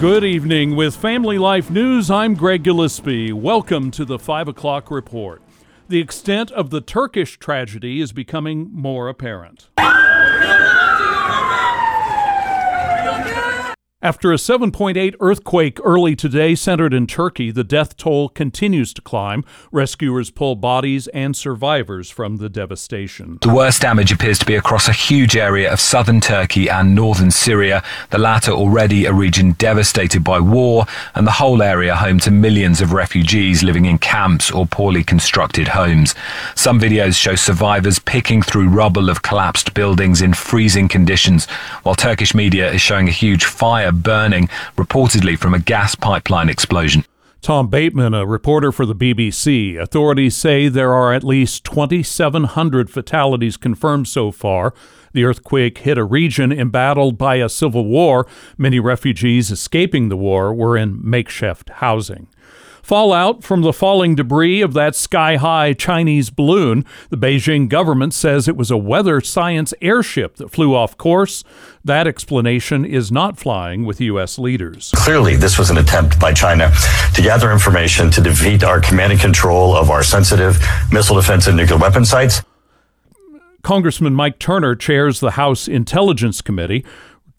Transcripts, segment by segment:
Good evening. With Family Life News, I'm Greg Gillespie. Welcome to the 5 o'clock report. The extent of the Turkish tragedy is becoming more apparent. After a 7.8 earthquake early today centered in Turkey, the death toll continues to climb. Rescuers pull bodies and survivors from the devastation. The worst damage appears to be across a huge area of southern Turkey and northern Syria, the latter already a region devastated by war, and the whole area home to millions of refugees living in camps or poorly constructed homes. Some videos show survivors picking through rubble of collapsed buildings in freezing conditions, while Turkish media is showing a huge fire burning, reportedly from a gas pipeline explosion. Tom Bateman, a reporter for the BBC. Authorities say there are at least 2,700 fatalities confirmed so far. The earthquake hit a region embattled by a civil war. Many refugees escaping the war were in makeshift housing. Fallout from the falling debris of that sky high Chinese balloon. The Beijing government says it was a weather science airship that flew off course. That explanation is not flying with U.S. leaders. Clearly, this was an attempt by China to gather information to defeat our command and control of our sensitive missile defense and nuclear weapon sites. Congressman Mike Turner chairs the House Intelligence Committee.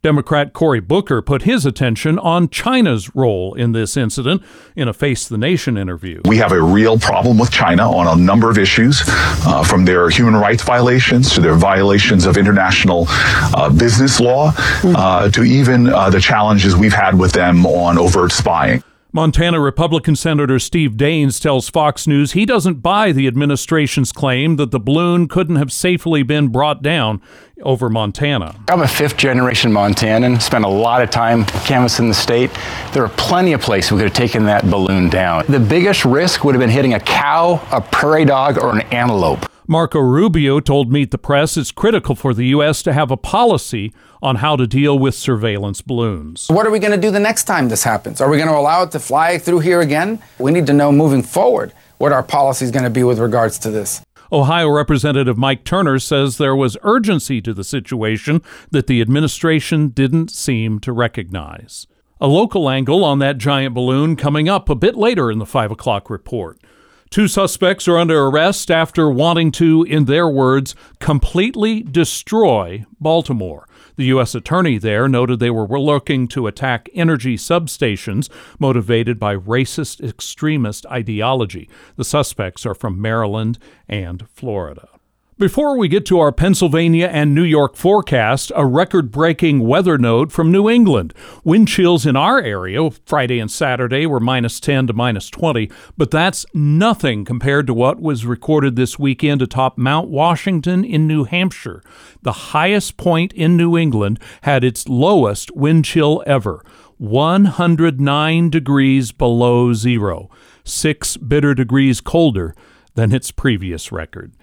Democrat Cory Booker put his attention on China's role in this incident in a Face the Nation interview. We have a real problem with China on a number of issues, uh, from their human rights violations to their violations of international uh, business law, uh, to even uh, the challenges we've had with them on overt spying. Montana Republican Senator Steve Daines tells Fox News he doesn't buy the administration's claim that the balloon couldn't have safely been brought down over Montana. I'm a fifth generation Montanan, spent a lot of time canvassing the state. There are plenty of places we could have taken that balloon down. The biggest risk would have been hitting a cow, a prairie dog, or an antelope. Marco Rubio told Meet the Press it's critical for the U.S. to have a policy on how to deal with surveillance balloons. What are we going to do the next time this happens? Are we going to allow it to fly through here again? We need to know moving forward what our policy is going to be with regards to this. Ohio Representative Mike Turner says there was urgency to the situation that the administration didn't seem to recognize. A local angle on that giant balloon coming up a bit later in the 5 o'clock report. Two suspects are under arrest after wanting to, in their words, completely destroy Baltimore. The U.S. attorney there noted they were looking to attack energy substations motivated by racist extremist ideology. The suspects are from Maryland and Florida. Before we get to our Pennsylvania and New York forecast, a record breaking weather note from New England. Wind chills in our area Friday and Saturday were minus 10 to minus 20, but that's nothing compared to what was recorded this weekend atop Mount Washington in New Hampshire. The highest point in New England had its lowest wind chill ever 109 degrees below zero, six bitter degrees colder than its previous record.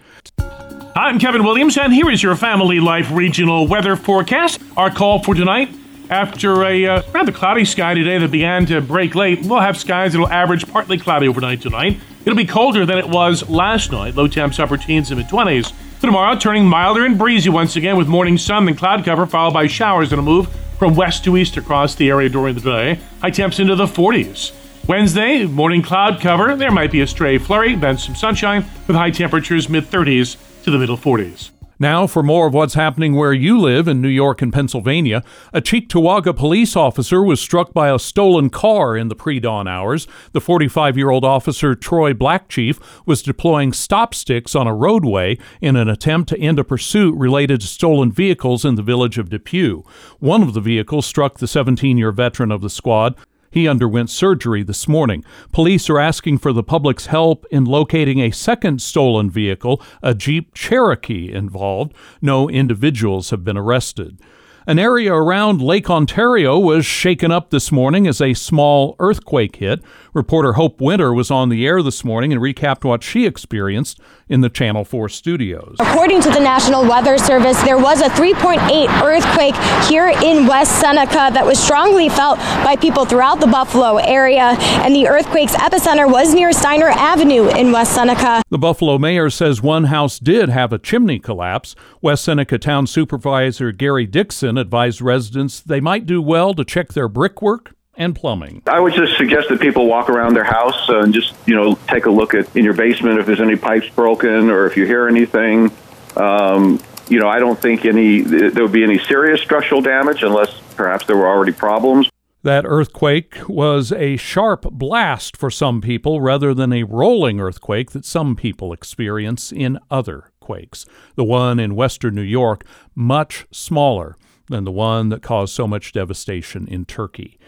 I'm Kevin Williams, and here is your Family Life regional weather forecast. Our call for tonight. After a uh, rather cloudy sky today that began to break late, we'll have skies that will average partly cloudy overnight tonight. It'll be colder than it was last night, low temps upper teens and mid 20s. Tomorrow, turning milder and breezy once again with morning sun and cloud cover, followed by showers that'll move from west to east across the area during the day. High temps into the 40s. Wednesday, morning cloud cover. There might be a stray flurry, then some sunshine with high temperatures mid 30s to the middle 40s. Now, for more of what's happening where you live in New York and Pennsylvania, a Cheektowaga police officer was struck by a stolen car in the pre dawn hours. The 45 year old officer, Troy Blackchief, was deploying stop sticks on a roadway in an attempt to end a pursuit related to stolen vehicles in the village of Depew. One of the vehicles struck the 17 year veteran of the squad. He underwent surgery this morning. Police are asking for the public's help in locating a second stolen vehicle, a Jeep Cherokee, involved. No individuals have been arrested. An area around Lake Ontario was shaken up this morning as a small earthquake hit. Reporter Hope Winter was on the air this morning and recapped what she experienced in the Channel 4 studios. According to the National Weather Service, there was a 3.8 earthquake here in West Seneca that was strongly felt by people throughout the Buffalo area, and the earthquake's epicenter was near Steiner Avenue in West Seneca. The Buffalo mayor says one house did have a chimney collapse. West Seneca Town Supervisor Gary Dickson advised residents they might do well to check their brickwork and plumbing. I would just suggest that people walk around their house and just, you know, take a look at in your basement if there's any pipes broken or if you hear anything. Um, you know, I don't think any there would be any serious structural damage unless perhaps there were already problems. That earthquake was a sharp blast for some people rather than a rolling earthquake that some people experience in other quakes. The one in western New York, much smaller than the one that caused so much devastation in Turkey.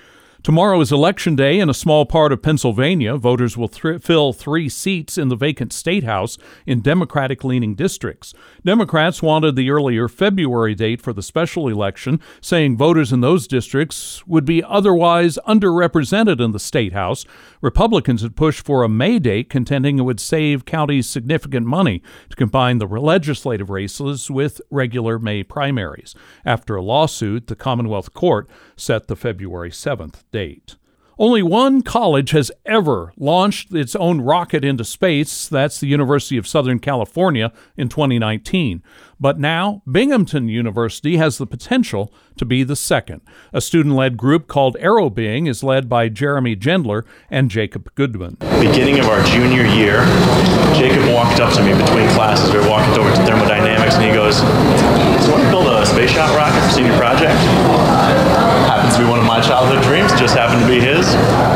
Tomorrow is Election Day in a small part of Pennsylvania. Voters will th- fill three seats in the vacant state house in Democratic leaning districts. Democrats wanted the earlier February date for the special election, saying voters in those districts would be otherwise underrepresented in the state house. Republicans had pushed for a May date, contending it would save counties significant money to combine the legislative races with regular May primaries. After a lawsuit, the Commonwealth Court set the February 7th date. Only one college has ever launched its own rocket into space. That's the University of Southern California in 2019. But now, Binghamton University has the potential to be the second. A student led group called AeroBing is led by Jeremy Gendler and Jacob Goodman. Beginning of our junior year, Jacob walked up to me between classes. We were walking over to thermodynamics, and he goes, Do you want to build a space shot rocket for senior project? Happens to be one of my childhood dreams, just happened to be his.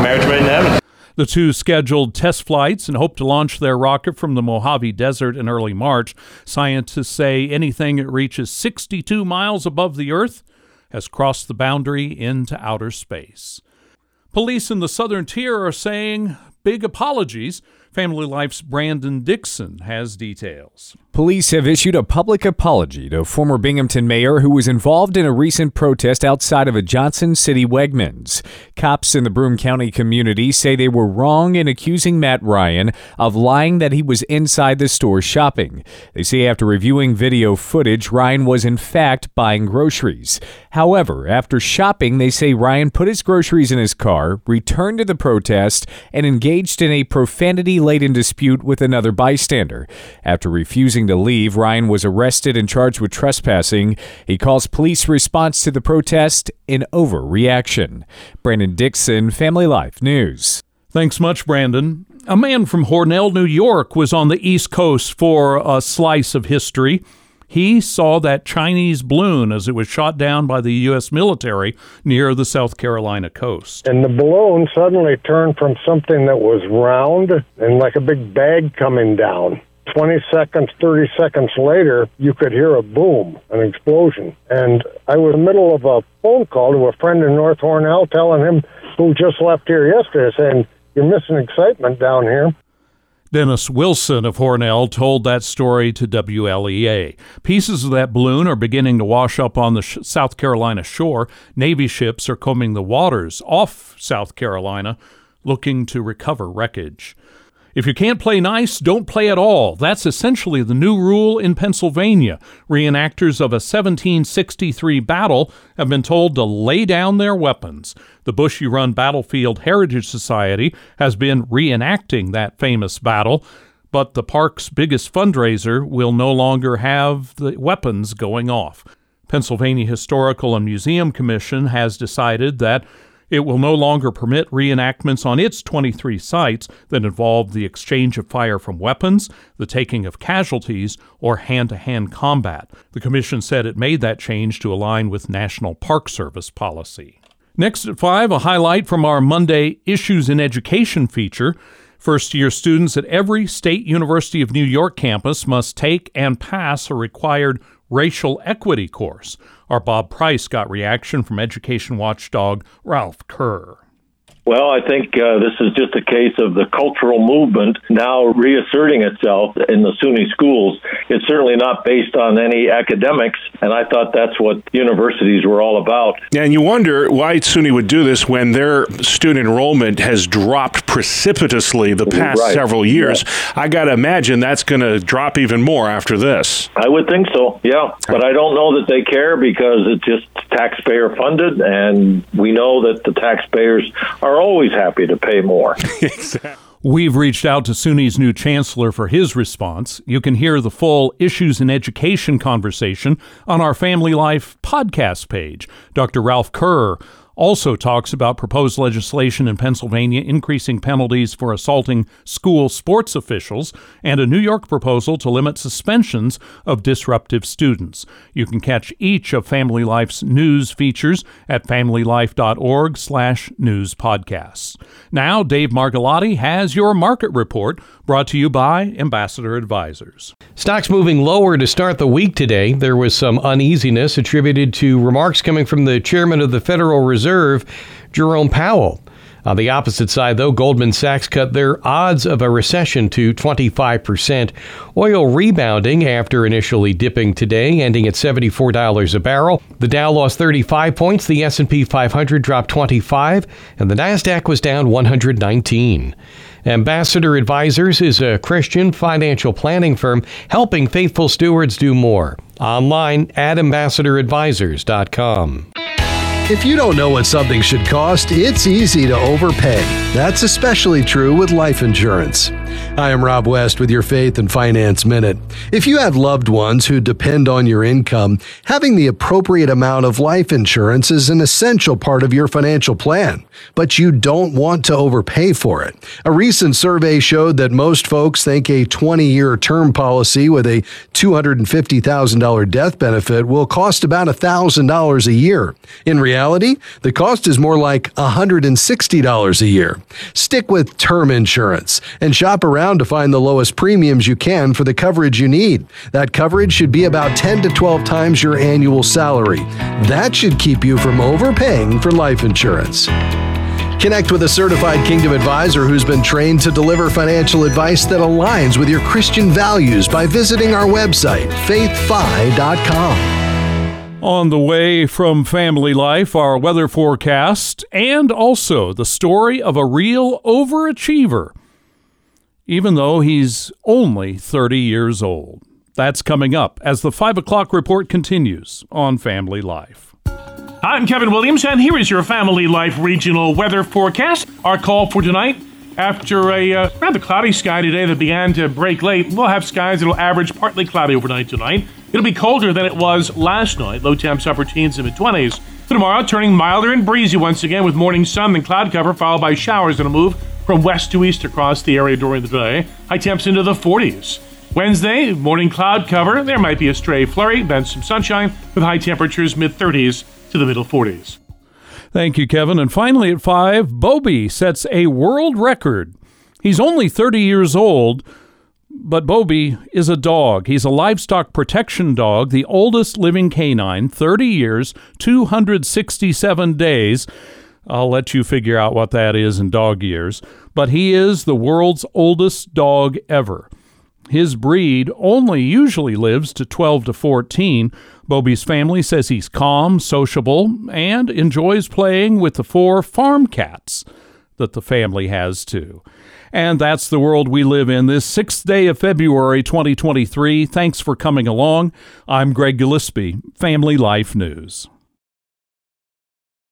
Marriage made in heaven. The two scheduled test flights and hope to launch their rocket from the Mojave Desert in early March. Scientists say anything that reaches 62 miles above the Earth has crossed the boundary into outer space. Police in the southern tier are saying big apologies. Family Life's Brandon Dixon has details. Police have issued a public apology to former Binghamton mayor who was involved in a recent protest outside of a Johnson City Wegmans. Cops in the Broome County community say they were wrong in accusing Matt Ryan of lying that he was inside the store shopping. They say after reviewing video footage, Ryan was in fact buying groceries. However, after shopping, they say Ryan put his groceries in his car, returned to the protest, and engaged in a profanity laden dispute with another bystander. After refusing to leave, Ryan was arrested and charged with trespassing. He calls police response to the protest an overreaction. Brandon Dixon, Family Life News. Thanks much, Brandon. A man from Hornell, New York was on the East Coast for a slice of history. He saw that Chinese balloon as it was shot down by the U.S. military near the South Carolina coast. And the balloon suddenly turned from something that was round and like a big bag coming down. 20 seconds, 30 seconds later, you could hear a boom, an explosion. And I was in the middle of a phone call to a friend in North Hornell telling him who just left here yesterday saying, You're missing excitement down here. Dennis Wilson of Hornell told that story to WLEA. Pieces of that balloon are beginning to wash up on the sh- South Carolina shore. Navy ships are combing the waters off South Carolina looking to recover wreckage. If you can't play nice, don't play at all. That's essentially the new rule in Pennsylvania. Reenactors of a 1763 battle have been told to lay down their weapons. The Bushy Run Battlefield Heritage Society has been reenacting that famous battle, but the park's biggest fundraiser will no longer have the weapons going off. Pennsylvania Historical and Museum Commission has decided that it will no longer permit reenactments on its 23 sites that involve the exchange of fire from weapons, the taking of casualties, or hand to hand combat. The Commission said it made that change to align with National Park Service policy. Next at 5, a highlight from our Monday Issues in Education feature. First year students at every State University of New York campus must take and pass a required racial equity course. Our Bob Price got reaction from education watchdog Ralph Kerr. Well, I think uh, this is just a case of the cultural movement now reasserting itself in the SUNY schools. It's certainly not based on any academics, and I thought that's what universities were all about. And you wonder why SUNY would do this when their student enrollment has dropped precipitously the past Right. several years. Yeah. I got to imagine that's going to drop even more after this. I would think so, yeah. But I don't know that they care because it's just taxpayer funded, and we know that the taxpayers are always happy to pay more. We've reached out to SUNY's new chancellor for his response. You can hear the full Issues in Education conversation on our Family Life podcast page. Dr. Ralph Kerr also talks about proposed legislation in Pennsylvania increasing penalties for assaulting school sports officials and a New York proposal to limit suspensions of disruptive students. You can catch each of Family Life's news features at familylife.org/news podcasts. Now, Dave Margolotti has your market report brought to you by Ambassador Advisors. Stocks moving lower to start the week today. There was some uneasiness attributed to remarks coming from the chairman of the Federal Reserve, Jerome Powell. On the opposite side, though, Goldman Sachs cut their odds of a recession to 25%. Oil rebounding after initially dipping today, ending at $74 a barrel. The Dow lost 35 points, the S&P 500 dropped 25, and the Nasdaq was down 119. Ambassador Advisors is a Christian financial planning firm helping faithful stewards do more. Online at ambassadoradvisors.com. If you don't know what something should cost, it's easy to overpay. That's especially true with life insurance. I am Rob West with your Faith and Finance Minute. If you have loved ones who depend on your income, having the appropriate amount of life insurance is an essential part of your financial plan, but you don't want to overpay for it. A recent survey showed that most folks think a 20 year term policy with a $250,000 death benefit will cost about $1,000 a year. In reality, the cost is more like $160 a year. Stick with term insurance and shop around to find the lowest premiums you can for the coverage you need. That coverage should be about 10 to 12 times your annual salary. That should keep you from overpaying for life insurance. Connect with a certified Kingdom advisor who's been trained to deliver financial advice that aligns with your Christian values by visiting our website, faithfi.com. On the way from Family Life, our weather forecast, and also the story of a real overachiever, even though he's only 30 years old. That's coming up as the 5 o'clock report continues on Family Life. I'm Kevin Williams, and here is your Family Life regional weather forecast. Our call for tonight. After a uh, rather cloudy sky today that began to break late, we'll have skies that'll average partly cloudy overnight tonight. It'll be colder than it was last night, low temps upper teens and mid 20s. Tomorrow, turning milder and breezy once again with morning sun and cloud cover, followed by showers that'll move from west to east across the area during the day. High temps into the 40s. Wednesday, morning cloud cover. There might be a stray flurry, then some sunshine with high temperatures mid 30s to the middle 40s. Thank you, Kevin. And finally at 5, Bobby sets a world record. He's only 30 years old, but Bobby is a dog. He's a livestock protection dog, the oldest living canine, 30 years, 267 days. I'll let you figure out what that is in dog years. But he is the world's oldest dog ever. His breed only usually lives to 12 to 14. Bobby's family says he's calm, sociable, and enjoys playing with the four farm cats that the family has too. And that's the world we live in this sixth day of February 2023. Thanks for coming along. I'm Greg Gillespie, Family Life News.